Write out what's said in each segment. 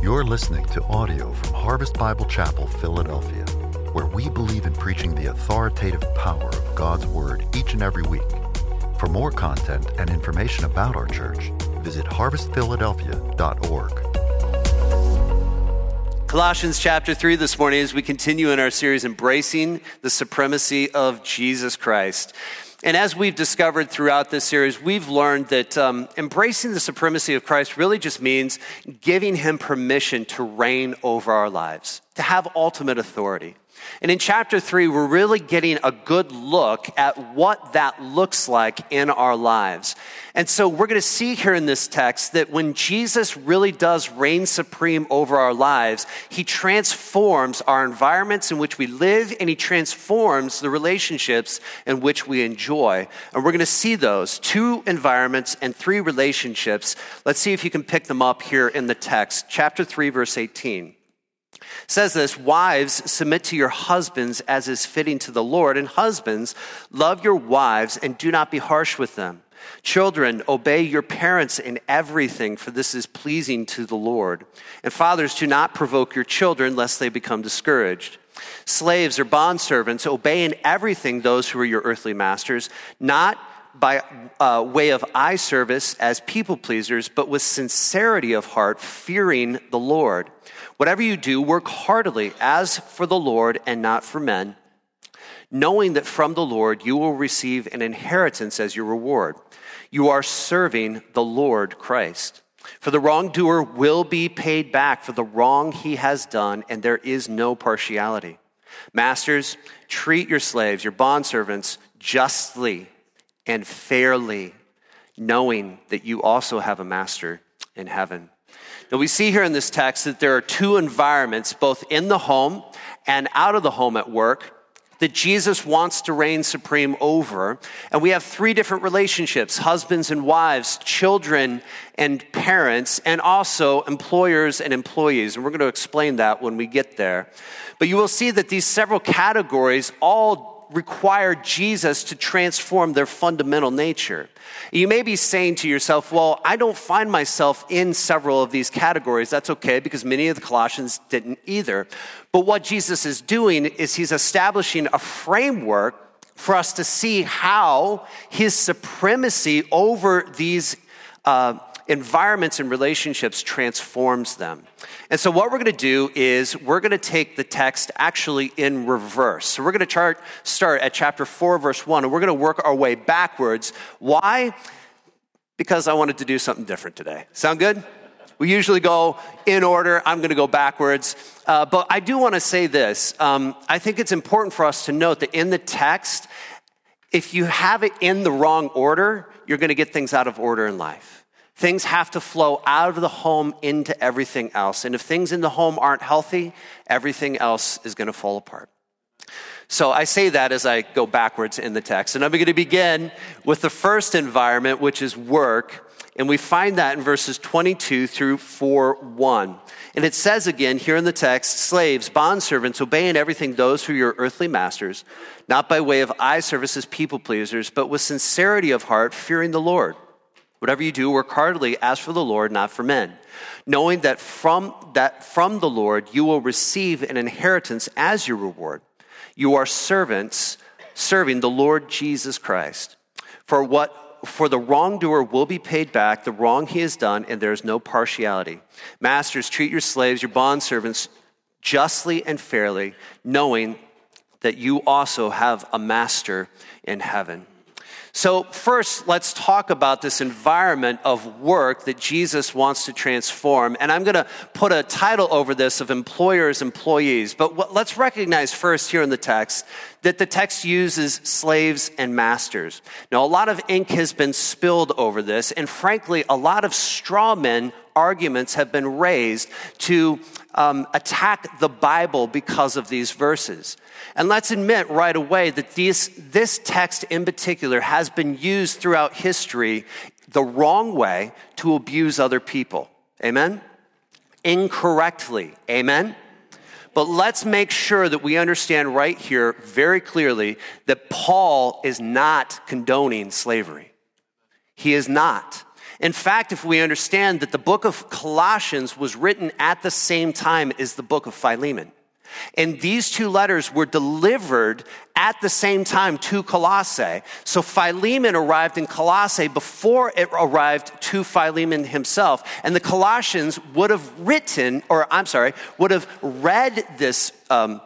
You're listening to audio from Harvest Bible Chapel, Philadelphia, where we believe in preaching the authoritative power of God's Word each and every week. For more content and information about our church, visit harvestphiladelphia.org. Colossians chapter 3 this morning as we continue in our series, Embracing the Supremacy of Jesus Christ. And as we've discovered throughout this series, we've learned that um, embracing the supremacy of Christ really just means giving him permission to reign over our lives, to have ultimate authority. And in chapter three, we're really getting a good look at what that looks like in our lives. And so we're going to see here in this text that when Jesus really does reign supreme over our lives, he transforms our environments in which we live and he transforms the relationships in which we enjoy. And we're going to see those two environments and three relationships. Let's see if you can pick them up here in the text. Chapter 3, verse 18 says this Wives, submit to your husbands as is fitting to the Lord, and husbands, love your wives and do not be harsh with them. Children, obey your parents in everything, for this is pleasing to the Lord. And fathers, do not provoke your children, lest they become discouraged. Slaves or bondservants, obey in everything those who are your earthly masters, not by uh, way of eye service as people pleasers, but with sincerity of heart, fearing the Lord. Whatever you do, work heartily as for the Lord and not for men, knowing that from the Lord you will receive an inheritance as your reward. You are serving the Lord Christ. For the wrongdoer will be paid back for the wrong he has done, and there is no partiality. Masters, treat your slaves, your bondservants, justly and fairly, knowing that you also have a master in heaven. Now, we see here in this text that there are two environments, both in the home and out of the home at work, that Jesus wants to reign supreme over. And we have three different relationships husbands and wives, children and parents, and also employers and employees. And we're going to explain that when we get there. But you will see that these several categories all require Jesus to transform their fundamental nature. You may be saying to yourself, well, I don't find myself in several of these categories. That's okay because many of the Colossians didn't either. But what Jesus is doing is he's establishing a framework for us to see how his supremacy over these uh, environments and relationships transforms them. And so, what we're going to do is we're going to take the text actually in reverse. So, we're going to start at chapter 4, verse 1, and we're going to work our way backwards. Why? Because I wanted to do something different today. Sound good? We usually go in order. I'm going to go backwards. Uh, but I do want to say this. Um, I think it's important for us to note that in the text, if you have it in the wrong order, you're going to get things out of order in life. Things have to flow out of the home into everything else. And if things in the home aren't healthy, everything else is going to fall apart. So I say that as I go backwards in the text. And I'm going to begin with the first environment, which is work. And we find that in verses 22 through 4 1. And it says again here in the text slaves, bondservants, obey in everything those who are your earthly masters, not by way of eye service as people pleasers, but with sincerity of heart, fearing the Lord. Whatever you do, work heartily as for the Lord, not for men, knowing that from, that from the Lord you will receive an inheritance as your reward. You are servants serving the Lord Jesus Christ. For what for the wrongdoer will be paid back the wrong he has done, and there is no partiality. Masters, treat your slaves, your bondservants, justly and fairly, knowing that you also have a master in heaven. So, first, let's talk about this environment of work that Jesus wants to transform. And I'm going to put a title over this of employers, employees. But what, let's recognize first here in the text that the text uses slaves and masters. Now, a lot of ink has been spilled over this, and frankly, a lot of straw men arguments have been raised to um, attack the Bible because of these verses. And let's admit right away that these, this text in particular has been used throughout history the wrong way to abuse other people. Amen? Incorrectly. Amen? But let's make sure that we understand right here very clearly that Paul is not condoning slavery. He is not. In fact, if we understand that the book of Colossians was written at the same time as the book of Philemon, and these two letters were delivered at the same time to Colossae. So Philemon arrived in Colossae before it arrived to Philemon himself. And the Colossians would have written, or I'm sorry, would have read this. Um,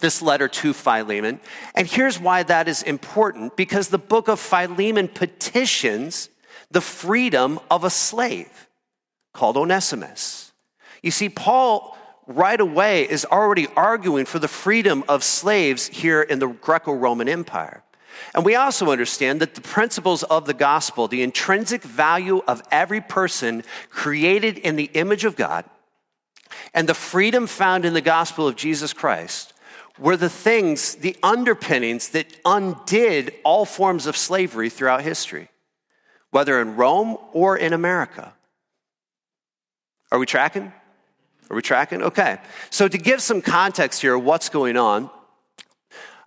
this letter to Philemon. And here's why that is important because the book of Philemon petitions the freedom of a slave called Onesimus. You see, Paul right away is already arguing for the freedom of slaves here in the Greco Roman Empire. And we also understand that the principles of the gospel, the intrinsic value of every person created in the image of God, and the freedom found in the gospel of Jesus Christ were the things, the underpinnings that undid all forms of slavery throughout history whether in Rome or in America. Are we tracking? Are we tracking? Okay. So, to give some context here, what's going on?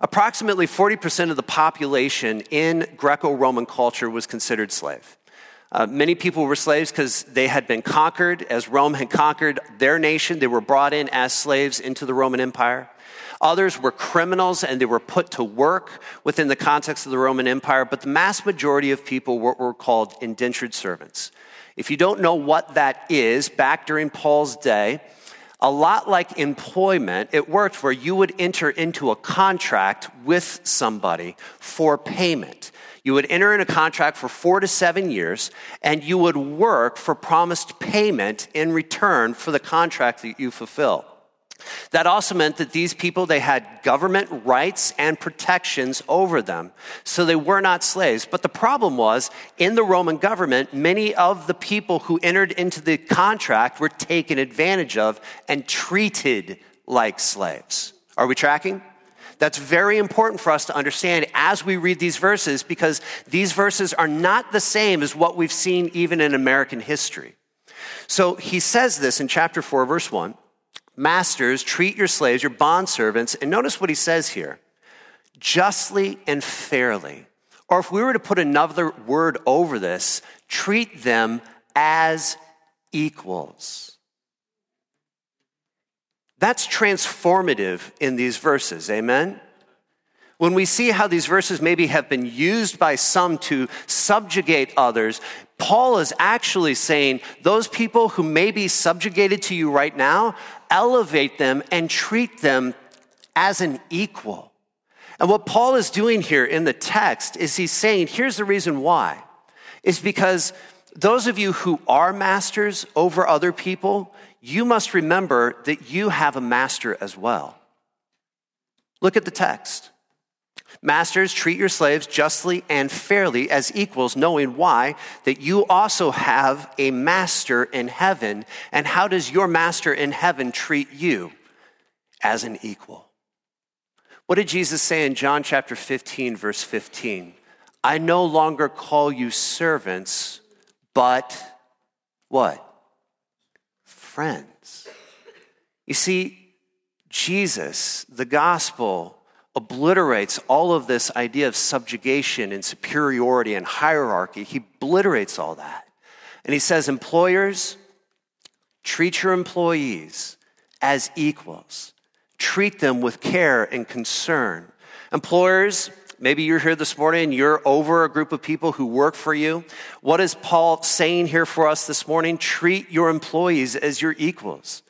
Approximately 40% of the population in Greco Roman culture was considered slave. Uh, many people were slaves because they had been conquered. As Rome had conquered their nation, they were brought in as slaves into the Roman Empire. Others were criminals and they were put to work within the context of the Roman Empire, but the mass majority of people were, were called indentured servants. If you don't know what that is, back during Paul's day, a lot like employment, it worked where you would enter into a contract with somebody for payment. You would enter in a contract for four to seven years, and you would work for promised payment in return for the contract that you fulfill. That also meant that these people, they had government rights and protections over them. So they were not slaves. But the problem was, in the Roman government, many of the people who entered into the contract were taken advantage of and treated like slaves. Are we tracking? That's very important for us to understand as we read these verses because these verses are not the same as what we've seen even in American history. So he says this in chapter 4, verse 1. Masters, treat your slaves, your bondservants, and notice what he says here justly and fairly. Or if we were to put another word over this, treat them as equals. That's transformative in these verses, amen? When we see how these verses maybe have been used by some to subjugate others, Paul is actually saying those people who may be subjugated to you right now, elevate them and treat them as an equal. And what Paul is doing here in the text is he's saying, here's the reason why. Is because those of you who are masters over other people, you must remember that you have a master as well. Look at the text. Masters, treat your slaves justly and fairly as equals, knowing why? That you also have a master in heaven. And how does your master in heaven treat you? As an equal. What did Jesus say in John chapter 15, verse 15? I no longer call you servants, but what? Friends. You see, Jesus, the gospel, obliterates all of this idea of subjugation and superiority and hierarchy. He obliterates all that. And he says, employers, treat your employees as equals. Treat them with care and concern. Employers, maybe you're here this morning you're over a group of people who work for you. What is Paul saying here for us this morning? Treat your employees as your equals.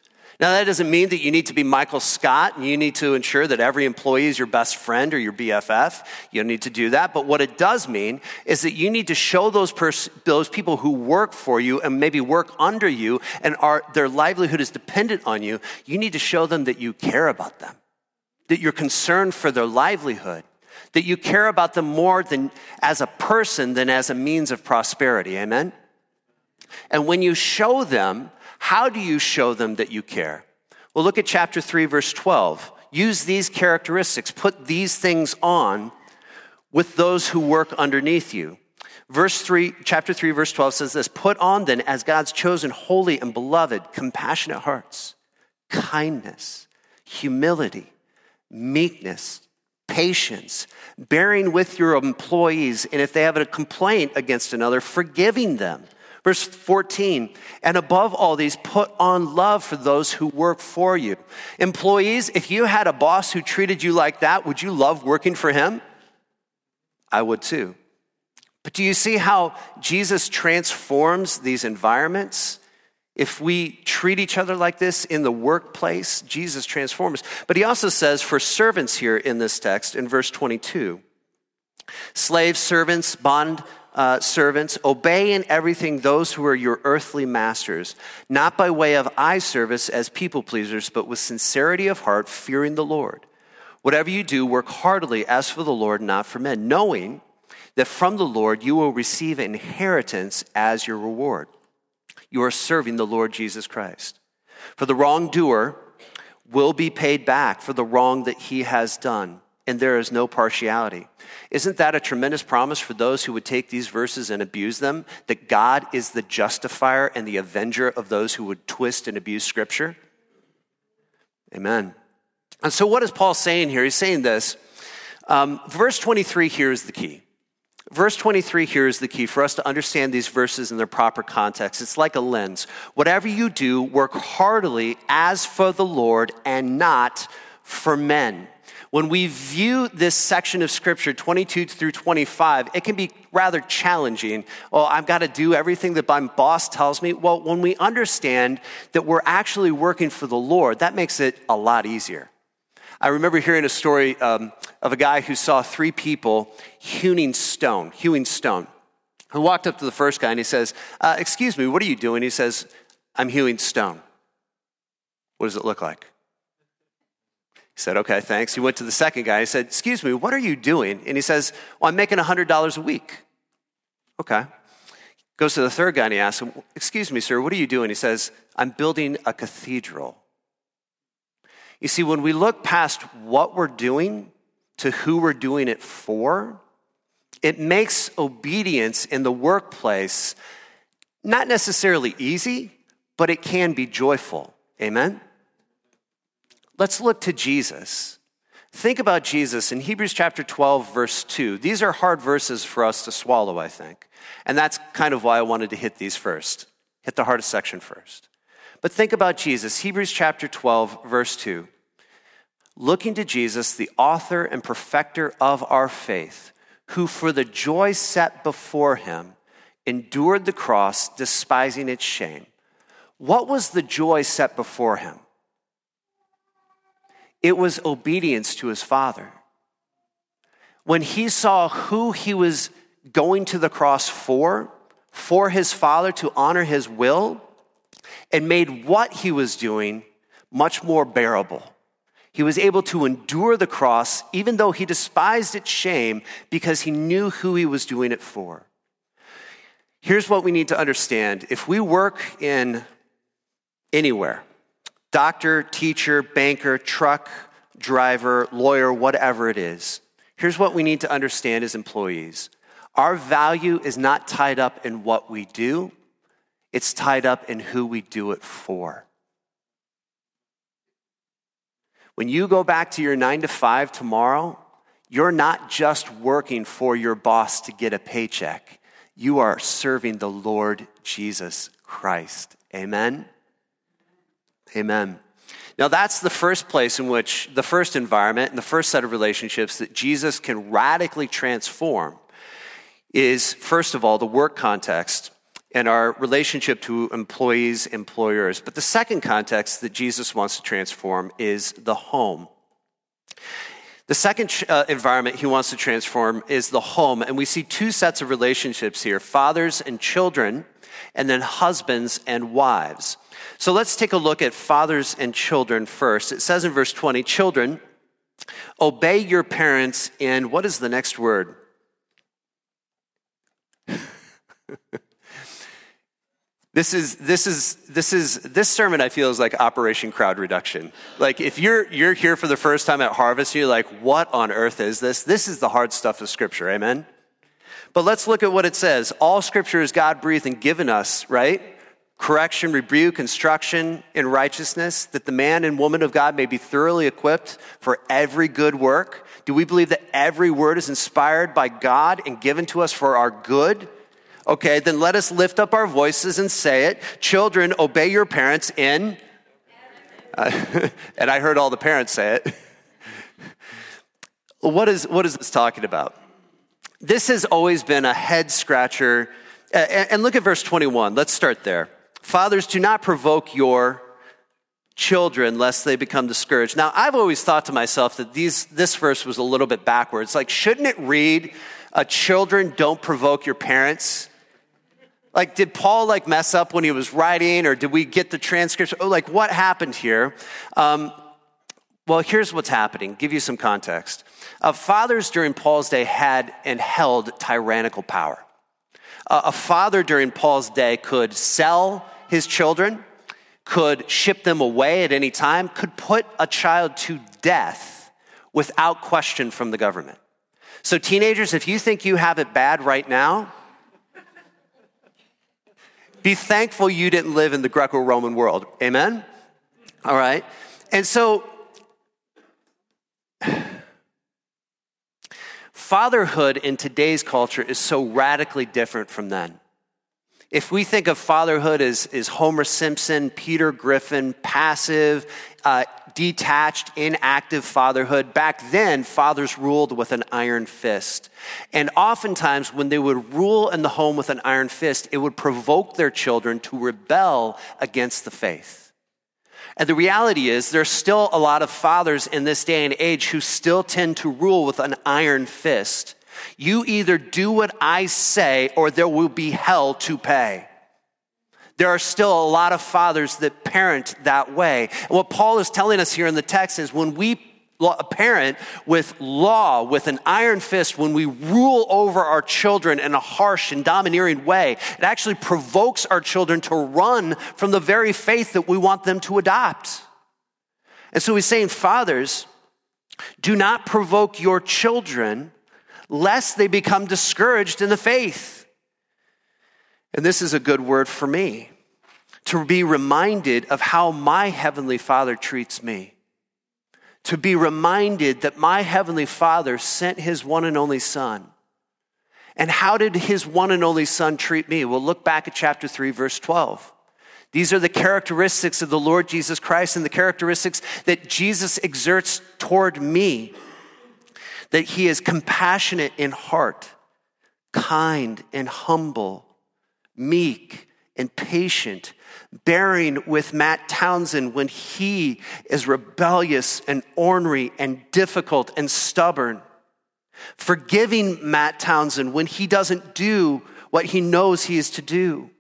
Now, that doesn't mean that you need to be Michael Scott and you need to ensure that every employee is your best friend or your BFF. You don't need to do that. But what it does mean is that you need to show those, pers- those people who work for you and maybe work under you and are, their livelihood is dependent on you, you need to show them that you care about them, that you're concerned for their livelihood, that you care about them more than as a person than as a means of prosperity. Amen? And when you show them how do you show them that you care? Well, look at chapter 3, verse 12. Use these characteristics, put these things on with those who work underneath you. Verse 3, chapter 3, verse 12 says this Put on then, as God's chosen, holy and beloved, compassionate hearts, kindness, humility, meekness, patience, bearing with your employees, and if they have a complaint against another, forgiving them. Verse 14, and above all these, put on love for those who work for you. Employees, if you had a boss who treated you like that, would you love working for him? I would too. But do you see how Jesus transforms these environments? If we treat each other like this in the workplace, Jesus transforms. But he also says for servants here in this text in verse 22 slaves, servants, bond uh, servants, obey in everything those who are your earthly masters, not by way of eye service as people pleasers, but with sincerity of heart, fearing the Lord. Whatever you do, work heartily as for the Lord, not for men, knowing that from the Lord you will receive inheritance as your reward. You are serving the Lord Jesus Christ. For the wrongdoer will be paid back for the wrong that he has done and there is no partiality. Isn't that a tremendous promise for those who would take these verses and abuse them? That God is the justifier and the avenger of those who would twist and abuse Scripture? Amen. And so, what is Paul saying here? He's saying this. Um, verse 23 here is the key. Verse 23 here is the key for us to understand these verses in their proper context. It's like a lens. Whatever you do, work heartily as for the Lord and not for men when we view this section of scripture, 22 through 25, it can be rather challenging. Oh, I've got to do everything that my boss tells me. Well, when we understand that we're actually working for the Lord, that makes it a lot easier. I remember hearing a story um, of a guy who saw three people hewing stone, hewing stone. Who walked up to the first guy and he says, uh, Excuse me, what are you doing? He says, I'm hewing stone. What does it look like? He said, Okay, thanks. He went to the second guy. He said, Excuse me, what are you doing? And he says, Well, I'm making $100 a week. Okay. Goes to the third guy and he asks him, Excuse me, sir, what are you doing? He says, I'm building a cathedral. You see, when we look past what we're doing to who we're doing it for, it makes obedience in the workplace not necessarily easy, but it can be joyful. Amen? Let's look to Jesus. Think about Jesus in Hebrews chapter 12, verse 2. These are hard verses for us to swallow, I think. And that's kind of why I wanted to hit these first, hit the hardest section first. But think about Jesus, Hebrews chapter 12, verse 2. Looking to Jesus, the author and perfecter of our faith, who for the joy set before him endured the cross, despising its shame. What was the joy set before him? It was obedience to his Father. When he saw who he was going to the cross for, for his Father to honor his will, and made what he was doing much more bearable. He was able to endure the cross even though he despised its shame because he knew who he was doing it for. Here's what we need to understand if we work in anywhere, doctor, teacher, banker, truck driver, lawyer, whatever it is. Here's what we need to understand as employees our value is not tied up in what we do, it's tied up in who we do it for. When you go back to your nine to five tomorrow, you're not just working for your boss to get a paycheck. You are serving the Lord Jesus Christ. Amen. Amen. Now, that's the first place in which the first environment and the first set of relationships that Jesus can radically transform is, first of all, the work context and our relationship to employees, employers. But the second context that Jesus wants to transform is the home. The second uh, environment he wants to transform is the home. And we see two sets of relationships here fathers and children, and then husbands and wives. So let's take a look at fathers and children first. It says in verse 20, Children, obey your parents in what is the next word? This is this is this is this sermon I feel is like Operation Crowd Reduction. Like if you're you're here for the first time at Harvest, you're like, what on earth is this? This is the hard stuff of Scripture, amen. But let's look at what it says. All Scripture is God breathed and given us, right? Correction, rebuke, instruction in righteousness, that the man and woman of God may be thoroughly equipped for every good work. Do we believe that every word is inspired by God and given to us for our good? Okay, then let us lift up our voices and say it. Children, obey your parents in. Uh, and I heard all the parents say it. what, is, what is this talking about? This has always been a head scratcher. And look at verse 21. Let's start there. Fathers, do not provoke your children lest they become discouraged. Now, I've always thought to myself that these, this verse was a little bit backwards. Like, shouldn't it read, uh, children, don't provoke your parents? Like, did Paul like mess up when he was writing, or did we get the transcription? Oh, like, what happened here? Um, well, here's what's happening. Give you some context. Uh, fathers during Paul's day had and held tyrannical power. Uh, a father during Paul's day could sell his children, could ship them away at any time, could put a child to death without question from the government. So, teenagers, if you think you have it bad right now, be thankful you didn't live in the Greco Roman world. Amen? All right. And so, fatherhood in today's culture is so radically different from then. If we think of fatherhood as, as Homer Simpson, Peter Griffin, passive, uh, detached, inactive fatherhood, back then, fathers ruled with an iron fist. And oftentimes, when they would rule in the home with an iron fist, it would provoke their children to rebel against the faith. And the reality is, there's still a lot of fathers in this day and age who still tend to rule with an iron fist. You either do what I say or there will be hell to pay. There are still a lot of fathers that parent that way. And what Paul is telling us here in the text is when we parent with law, with an iron fist, when we rule over our children in a harsh and domineering way, it actually provokes our children to run from the very faith that we want them to adopt. And so he's saying, Fathers, do not provoke your children lest they become discouraged in the faith. And this is a good word for me to be reminded of how my Heavenly Father treats me. To be reminded that my Heavenly Father sent His one and only Son. And how did His one and only Son treat me? Well, look back at chapter 3, verse 12. These are the characteristics of the Lord Jesus Christ and the characteristics that Jesus exerts toward me that he is compassionate in heart, kind and humble, meek and patient, bearing with Matt Townsend when he is rebellious and ornery and difficult and stubborn, forgiving Matt Townsend when he doesn't do what he knows he is to do.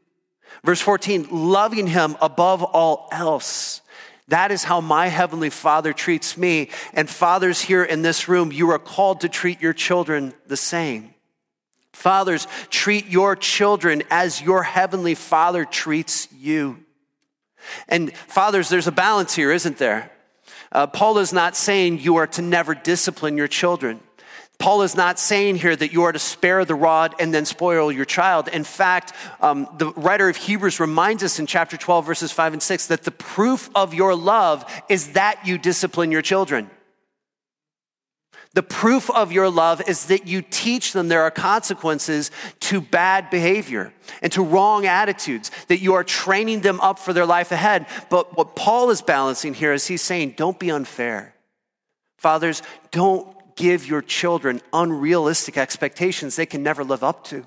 Verse 14, loving him above all else that is how my Heavenly Father treats me. And fathers here in this room, you are called to treat your children the same. Fathers, treat your children as your Heavenly Father treats you. And fathers, there's a balance here, isn't there? Uh, Paul is not saying you are to never discipline your children. Paul is not saying here that you are to spare the rod and then spoil your child. In fact, um, the writer of Hebrews reminds us in chapter 12, verses 5 and 6, that the proof of your love is that you discipline your children. The proof of your love is that you teach them there are consequences to bad behavior and to wrong attitudes, that you are training them up for their life ahead. But what Paul is balancing here is he's saying, don't be unfair. Fathers, don't give your children unrealistic expectations they can never live up to.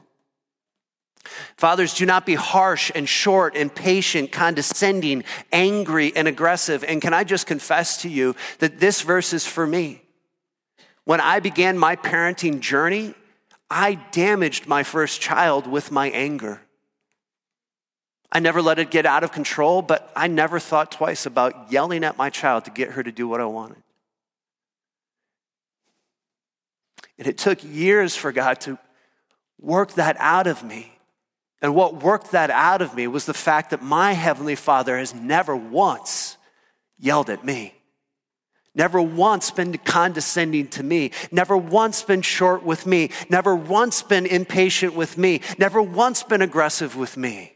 Fathers, do not be harsh and short and patient, condescending, angry and aggressive. And can I just confess to you that this verse is for me? When I began my parenting journey, I damaged my first child with my anger. I never let it get out of control, but I never thought twice about yelling at my child to get her to do what I wanted. And it took years for God to work that out of me. And what worked that out of me was the fact that my Heavenly Father has never once yelled at me, never once been condescending to me, never once been short with me, never once been impatient with me, never once been aggressive with me.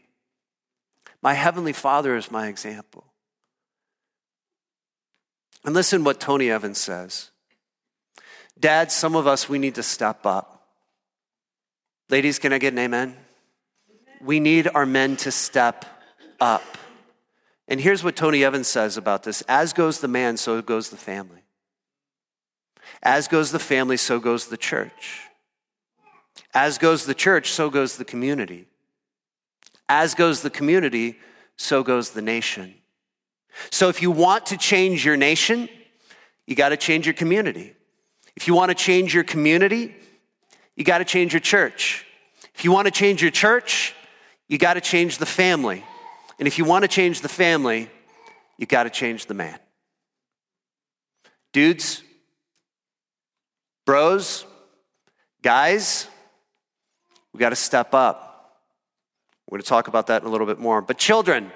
My Heavenly Father is my example. And listen what Tony Evans says. Dad, some of us, we need to step up. Ladies, can I get an amen? we need our men to step up. And here's what Tony Evans says about this as goes the man, so goes the family. As goes the family, so goes the church. As goes the church, so goes the community. As goes the community, so goes the nation. So if you want to change your nation, you got to change your community. If you want to change your community, you got to change your church. If you want to change your church, you got to change the family. And if you want to change the family, you got to change the man. Dudes, bros, guys, we got to step up. We're going to talk about that in a little bit more. But children,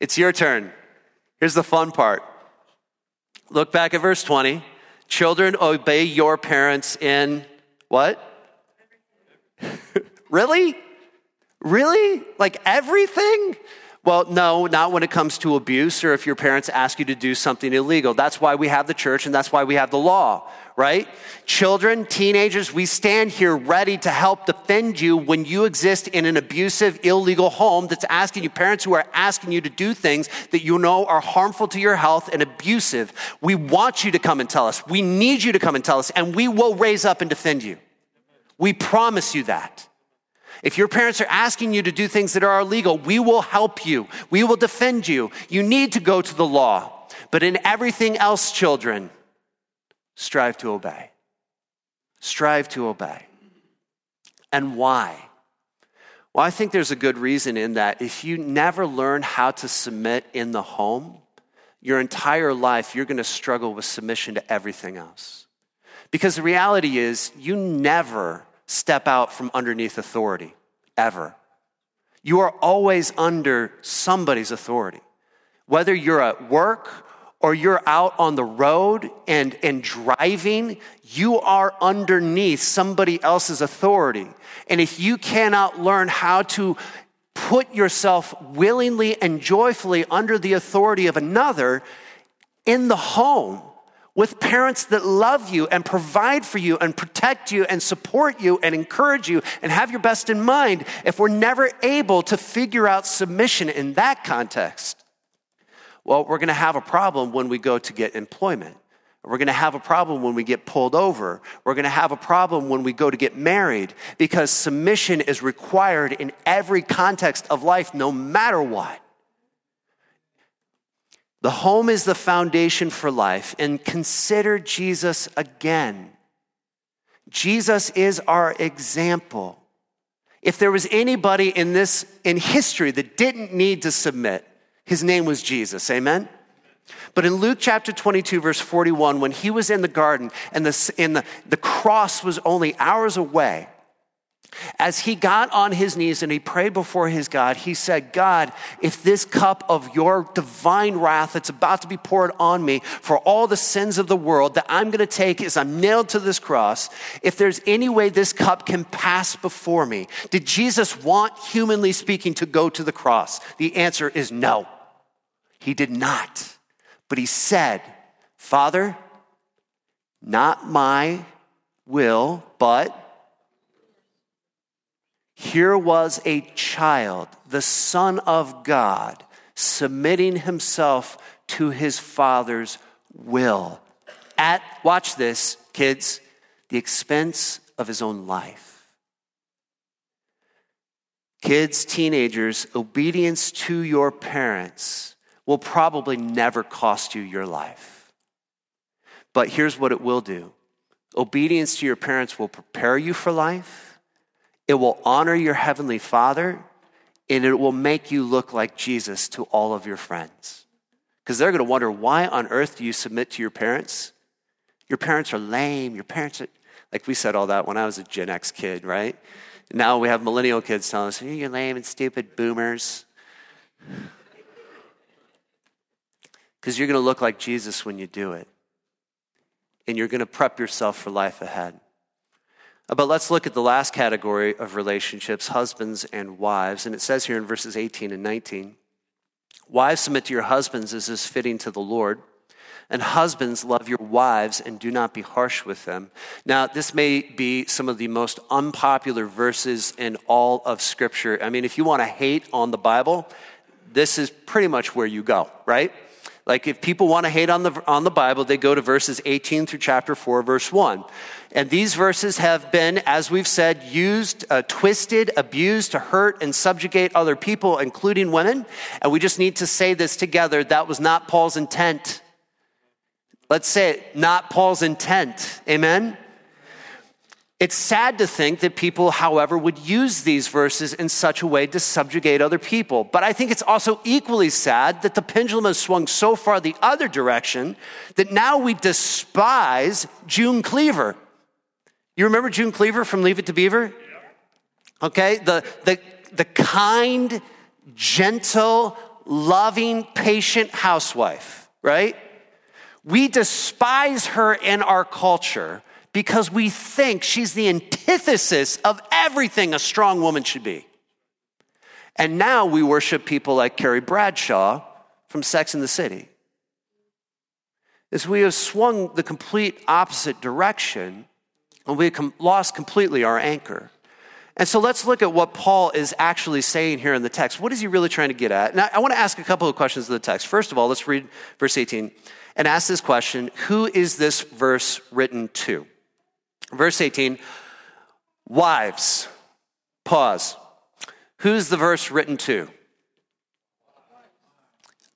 it's your turn. Here's the fun part. Look back at verse 20. Children, obey your parents in what? really? Really? Like everything? Well, no, not when it comes to abuse or if your parents ask you to do something illegal. That's why we have the church and that's why we have the law, right? Children, teenagers, we stand here ready to help defend you when you exist in an abusive, illegal home that's asking you, parents who are asking you to do things that you know are harmful to your health and abusive. We want you to come and tell us. We need you to come and tell us, and we will raise up and defend you. We promise you that. If your parents are asking you to do things that are illegal, we will help you. We will defend you. You need to go to the law. But in everything else, children, strive to obey. Strive to obey. And why? Well, I think there's a good reason in that. If you never learn how to submit in the home, your entire life, you're going to struggle with submission to everything else. Because the reality is, you never step out from underneath authority, ever. You are always under somebody's authority. Whether you're at work or you're out on the road and, and driving, you are underneath somebody else's authority. And if you cannot learn how to put yourself willingly and joyfully under the authority of another in the home, with parents that love you and provide for you and protect you and support you and encourage you and have your best in mind, if we're never able to figure out submission in that context, well, we're going to have a problem when we go to get employment. We're going to have a problem when we get pulled over. We're going to have a problem when we go to get married because submission is required in every context of life, no matter what. The home is the foundation for life, and consider Jesus again. Jesus is our example. If there was anybody in this in history that didn't need to submit, his name was Jesus. Amen. But in Luke chapter 22, verse 41, when he was in the garden and the, and the, the cross was only hours away, as he got on his knees and he prayed before his God, he said, God, if this cup of your divine wrath that's about to be poured on me for all the sins of the world that I'm going to take as I'm nailed to this cross, if there's any way this cup can pass before me, did Jesus want, humanly speaking, to go to the cross? The answer is no. He did not. But he said, Father, not my will, but here was a child, the Son of God, submitting himself to his Father's will. At, watch this, kids, the expense of his own life. Kids, teenagers, obedience to your parents will probably never cost you your life. But here's what it will do obedience to your parents will prepare you for life it will honor your heavenly Father and it will make you look like Jesus to all of your friends. Because they're going to wonder why on earth do you submit to your parents? Your parents are lame. Your parents are, like we said all that when I was a Gen X kid, right? Now we have millennial kids telling us, you're lame and stupid boomers. Because you're going to look like Jesus when you do it. And you're going to prep yourself for life ahead. Uh, but let's look at the last category of relationships husbands and wives. And it says here in verses 18 and 19 Wives, submit to your husbands as is fitting to the Lord. And husbands, love your wives and do not be harsh with them. Now, this may be some of the most unpopular verses in all of Scripture. I mean, if you want to hate on the Bible, this is pretty much where you go, right? Like if people want to hate on the, on the Bible, they go to verses 18 through chapter 4, verse 1. And these verses have been, as we've said, used, uh, twisted, abused to hurt and subjugate other people, including women. And we just need to say this together. That was not Paul's intent. Let's say it, not Paul's intent. Amen? It's sad to think that people, however, would use these verses in such a way to subjugate other people. But I think it's also equally sad that the pendulum has swung so far the other direction that now we despise June Cleaver. You remember June Cleaver from Leave It to Beaver? Okay, the, the, the kind, gentle, loving, patient housewife, right? We despise her in our culture because we think she's the antithesis of everything a strong woman should be. And now we worship people like Carrie Bradshaw from Sex in the City. As we have swung the complete opposite direction, and we have lost completely our anchor. And so let's look at what Paul is actually saying here in the text. What is he really trying to get at? Now, I want to ask a couple of questions of the text. First of all, let's read verse 18 and ask this question Who is this verse written to? Verse 18 Wives, pause. Who's the verse written to?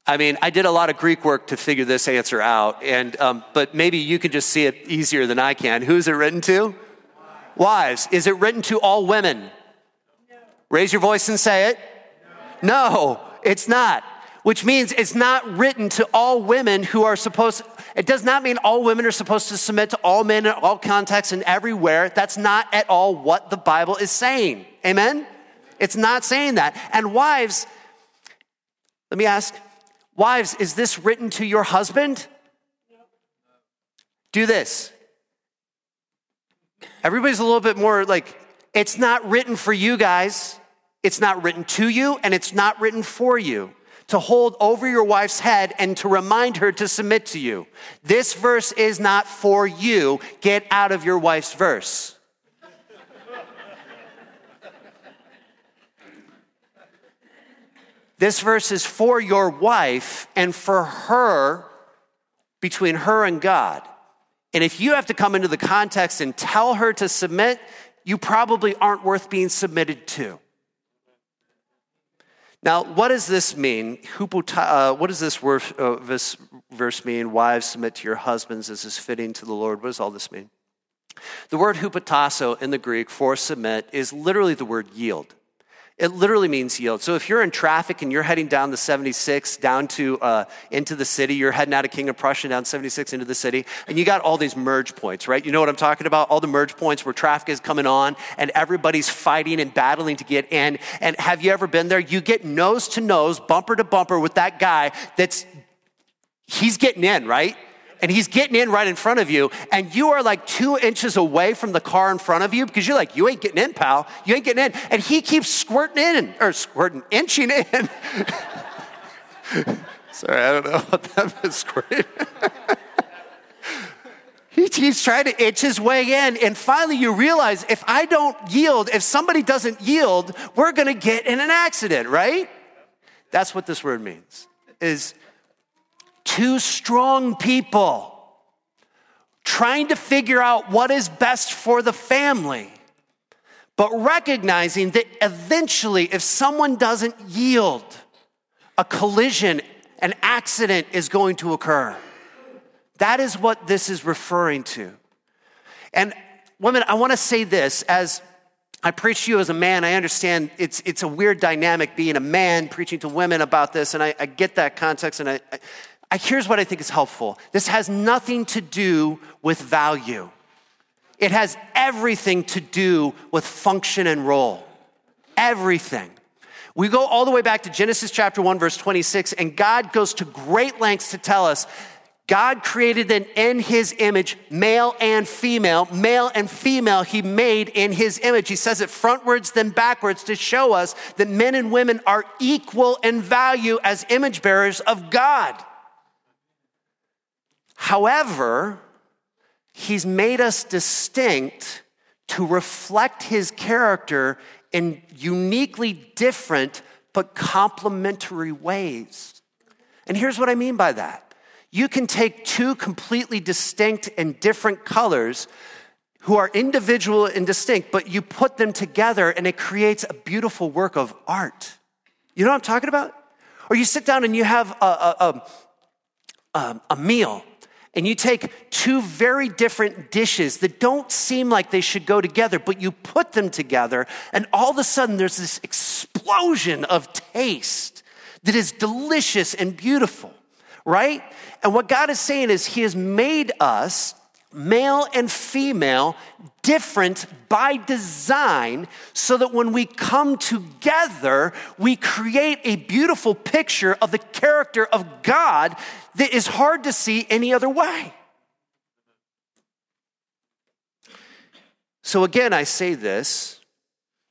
I mean, I did a lot of Greek work to figure this answer out, and um, but maybe you can just see it easier than I can. Who's it written to? Wives. Is it written to all women? No. Raise your voice and say it. No. no, it's not. Which means it's not written to all women who are supposed. It does not mean all women are supposed to submit to all men in all contexts and everywhere. That's not at all what the Bible is saying. Amen. It's not saying that. And wives, let me ask Wives, is this written to your husband? Do this. Everybody's a little bit more like, it's not written for you guys. It's not written to you, and it's not written for you to hold over your wife's head and to remind her to submit to you. This verse is not for you. Get out of your wife's verse. This verse is for your wife and for her, between her and God. And if you have to come into the context and tell her to submit, you probably aren't worth being submitted to. Now, what does this mean? Uh, what does this uh, verse mean? Wives, submit to your husbands as is fitting to the Lord. What does all this mean? The word hupotasso in the Greek for submit is literally the word yield. It literally means yield. So if you're in traffic and you're heading down the 76 down to uh, into the city, you're heading out of King of Prussia down 76 into the city, and you got all these merge points, right? You know what I'm talking about? All the merge points where traffic is coming on and everybody's fighting and battling to get in. And have you ever been there? You get nose to nose, bumper to bumper with that guy that's he's getting in, right? And he's getting in right in front of you, and you are like two inches away from the car in front of you because you're like, you ain't getting in, pal. You ain't getting in. And he keeps squirting in, or squirting, inching in. Sorry, I don't know what that means, squirting. he, he's trying to itch his way in, and finally you realize if I don't yield, if somebody doesn't yield, we're gonna get in an accident, right? That's what this word means, is two strong people trying to figure out what is best for the family, but recognizing that eventually, if someone doesn't yield, a collision, an accident is going to occur. That is what this is referring to. And women, I want to say this as I preach to you as a man. I understand it's, it's a weird dynamic being a man preaching to women about this, and I, I get that context, and I, I here's what I think is helpful this has nothing to do with value, it has everything to do with function and role. Everything. We go all the way back to Genesis chapter 1, verse 26, and God goes to great lengths to tell us God created them in his image, male and female. Male and female, he made in his image. He says it frontwards, then backwards to show us that men and women are equal in value as image bearers of God. However, he's made us distinct to reflect his character in uniquely different but complementary ways. And here's what I mean by that. You can take two completely distinct and different colors who are individual and distinct, but you put them together and it creates a beautiful work of art. You know what I'm talking about? Or you sit down and you have a, a, a, um, a meal and you take two very different dishes that don't seem like they should go together, but you put them together, and all of a sudden there's this explosion of taste that is delicious and beautiful, right? And what God is saying is, He has made us male and female, different by design, so that when we come together, we create a beautiful picture of the character of God that is hard to see any other way. So, again, I say this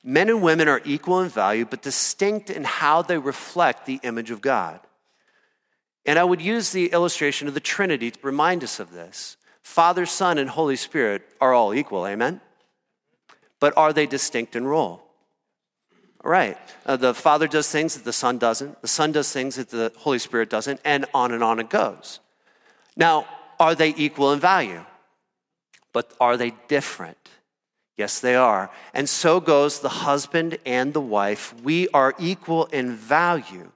men and women are equal in value, but distinct in how they reflect the image of God. And I would use the illustration of the Trinity to remind us of this. Father, Son, and Holy Spirit are all equal, amen? But are they distinct in role? Right. Uh, the Father does things that the Son doesn't, the Son does things that the Holy Spirit doesn't, and on and on it goes. Now, are they equal in value? But are they different? Yes, they are. And so goes the husband and the wife. We are equal in value.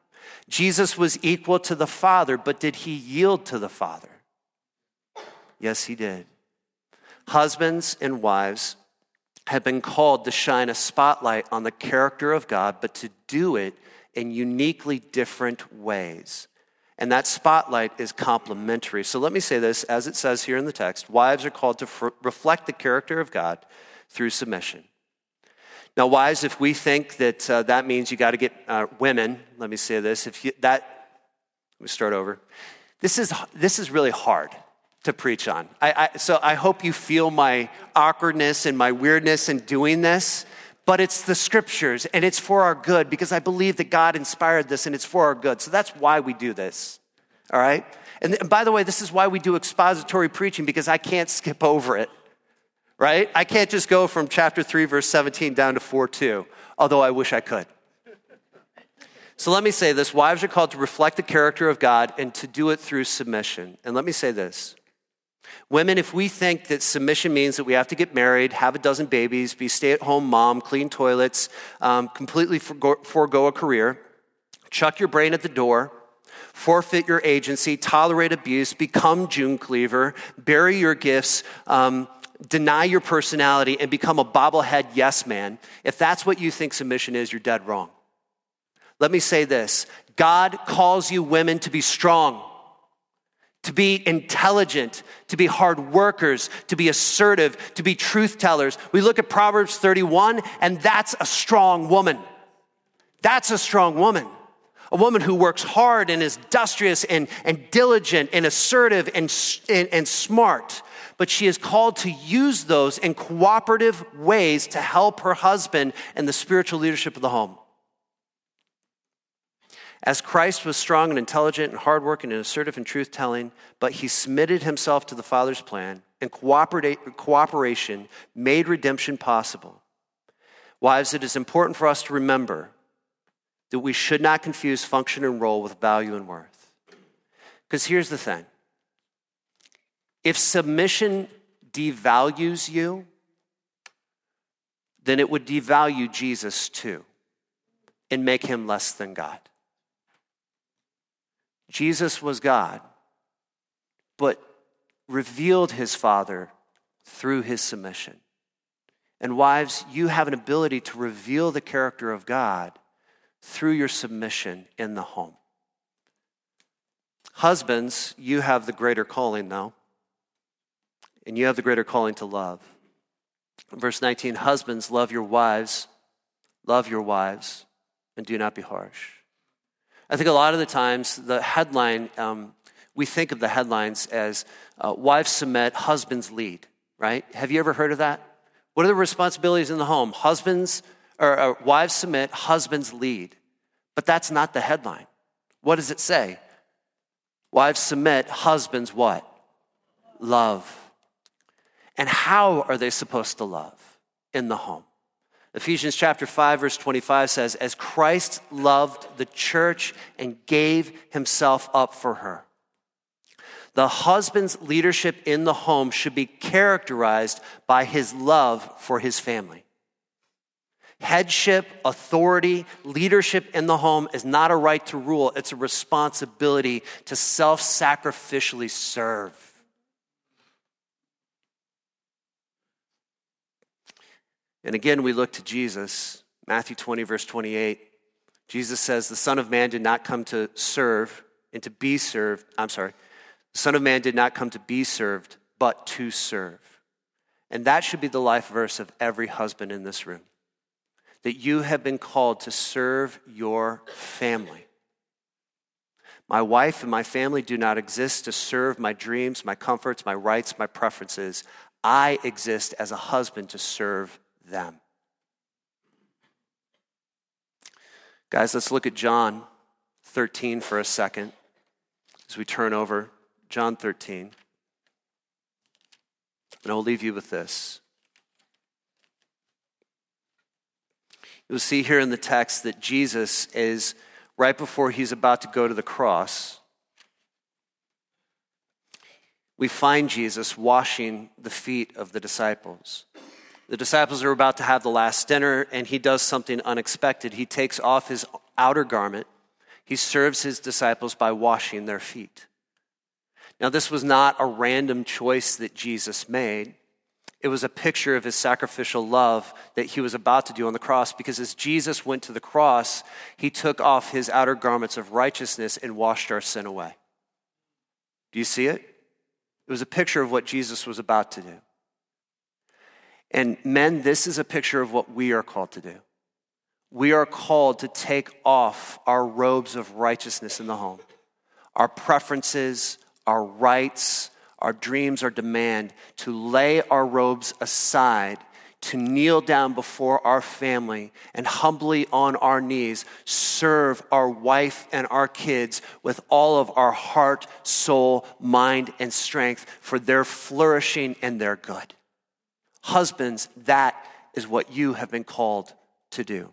Jesus was equal to the Father, but did he yield to the Father? Yes, he did. Husbands and wives have been called to shine a spotlight on the character of God, but to do it in uniquely different ways. And that spotlight is complementary. So let me say this as it says here in the text wives are called to f- reflect the character of God through submission. Now, wives, if we think that uh, that means you got to get uh, women, let me say this, if you, that, let me start over. This is, this is really hard to preach on. I, I, so I hope you feel my awkwardness and my weirdness in doing this, but it's the scriptures and it's for our good because I believe that God inspired this and it's for our good. So that's why we do this. All right? And, and by the way, this is why we do expository preaching because I can't skip over it. Right? I can't just go from chapter 3, verse 17 down to 4 2, although I wish I could. So let me say this wives are called to reflect the character of God and to do it through submission. And let me say this Women, if we think that submission means that we have to get married, have a dozen babies, be stay at home mom, clean toilets, um, completely forego, forego a career, chuck your brain at the door, forfeit your agency, tolerate abuse, become June Cleaver, bury your gifts, um, deny your personality, and become a bobblehead yes man, if that's what you think submission is, you're dead wrong. Let me say this God calls you women to be strong to be intelligent, to be hard workers, to be assertive, to be truth tellers. We look at Proverbs 31, and that's a strong woman. That's a strong woman. A woman who works hard and is industrious and, and diligent and assertive and, and, and smart. But she is called to use those in cooperative ways to help her husband and the spiritual leadership of the home. As Christ was strong and intelligent and hardworking and assertive and truth telling, but he submitted himself to the Father's plan, and cooperation made redemption possible. Wives, it is important for us to remember that we should not confuse function and role with value and worth. Because here's the thing if submission devalues you, then it would devalue Jesus too and make him less than God. Jesus was God, but revealed his Father through his submission. And wives, you have an ability to reveal the character of God through your submission in the home. Husbands, you have the greater calling, though, and you have the greater calling to love. Verse 19 Husbands, love your wives, love your wives, and do not be harsh. I think a lot of the times the headline, um, we think of the headlines as uh, wives submit, husbands lead, right? Have you ever heard of that? What are the responsibilities in the home? Husbands or, or wives submit, husbands lead. But that's not the headline. What does it say? Wives submit, husbands what? love. And how are they supposed to love? In the home. Ephesians chapter 5 verse 25 says, "As Christ loved the church and gave himself up for her." The husband's leadership in the home should be characterized by his love for his family. Headship, authority, leadership in the home is not a right to rule, it's a responsibility to self sacrificially serve. And again, we look to Jesus, Matthew 20, verse 28. Jesus says, The Son of Man did not come to serve and to be served. I'm sorry. The Son of Man did not come to be served, but to serve. And that should be the life verse of every husband in this room that you have been called to serve your family. My wife and my family do not exist to serve my dreams, my comforts, my rights, my preferences. I exist as a husband to serve them. Guys, let's look at John 13 for a second as we turn over. John 13. And I'll leave you with this. You'll see here in the text that Jesus is, right before he's about to go to the cross, we find Jesus washing the feet of the disciples. The disciples are about to have the last dinner, and he does something unexpected. He takes off his outer garment, he serves his disciples by washing their feet. Now, this was not a random choice that Jesus made. It was a picture of his sacrificial love that he was about to do on the cross because as Jesus went to the cross, he took off his outer garments of righteousness and washed our sin away. Do you see it? It was a picture of what Jesus was about to do. And men, this is a picture of what we are called to do. We are called to take off our robes of righteousness in the home, our preferences, our rights, our dreams, our demand, to lay our robes aside, to kneel down before our family and humbly on our knees serve our wife and our kids with all of our heart, soul, mind, and strength for their flourishing and their good. Husbands, that is what you have been called to do.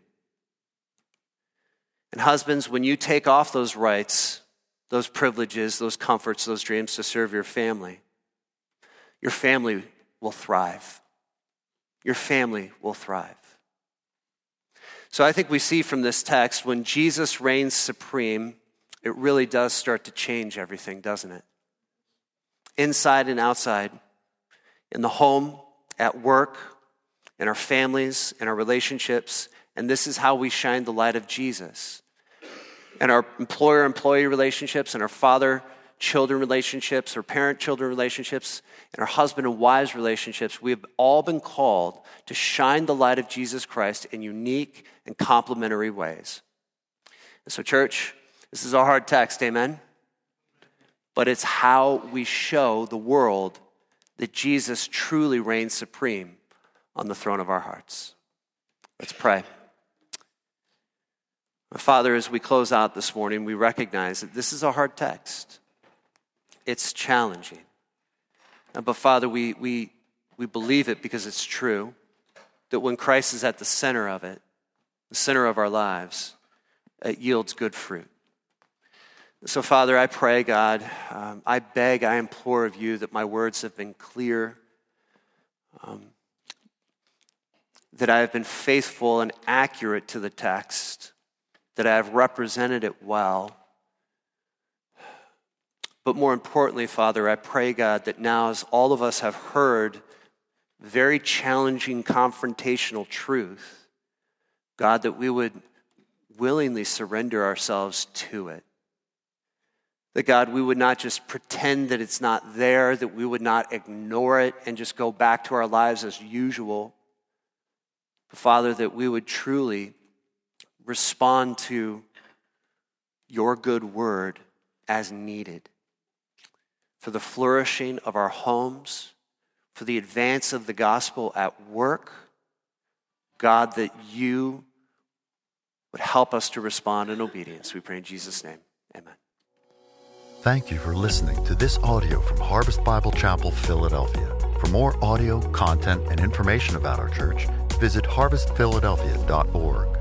And husbands, when you take off those rights, those privileges, those comforts, those dreams to serve your family, your family will thrive. Your family will thrive. So I think we see from this text when Jesus reigns supreme, it really does start to change everything, doesn't it? Inside and outside, in the home, at work, in our families, in our relationships, and this is how we shine the light of Jesus and our employer employee relationships and our father children relationships or parent children relationships and our husband and wives relationships, we have all been called to shine the light of Jesus Christ in unique and complementary ways. And so, church, this is a hard text, amen? But it's how we show the world that Jesus truly reigns supreme on the throne of our hearts. Let's pray. Father, as we close out this morning, we recognize that this is a hard text. It's challenging. Uh, but Father, we, we, we believe it because it's true that when Christ is at the center of it, the center of our lives, it yields good fruit. So, Father, I pray, God, um, I beg, I implore of you that my words have been clear, um, that I have been faithful and accurate to the text that I have represented it well. But more importantly, Father, I pray, God, that now as all of us have heard very challenging confrontational truth, God, that we would willingly surrender ourselves to it. That God, we would not just pretend that it's not there, that we would not ignore it and just go back to our lives as usual. But Father, that we would truly respond to your good word as needed for the flourishing of our homes, for the advance of the gospel at work. God, that you would help us to respond in obedience. We pray in Jesus' name. Thank you for listening to this audio from Harvest Bible Chapel, Philadelphia. For more audio, content, and information about our church, visit harvestphiladelphia.org.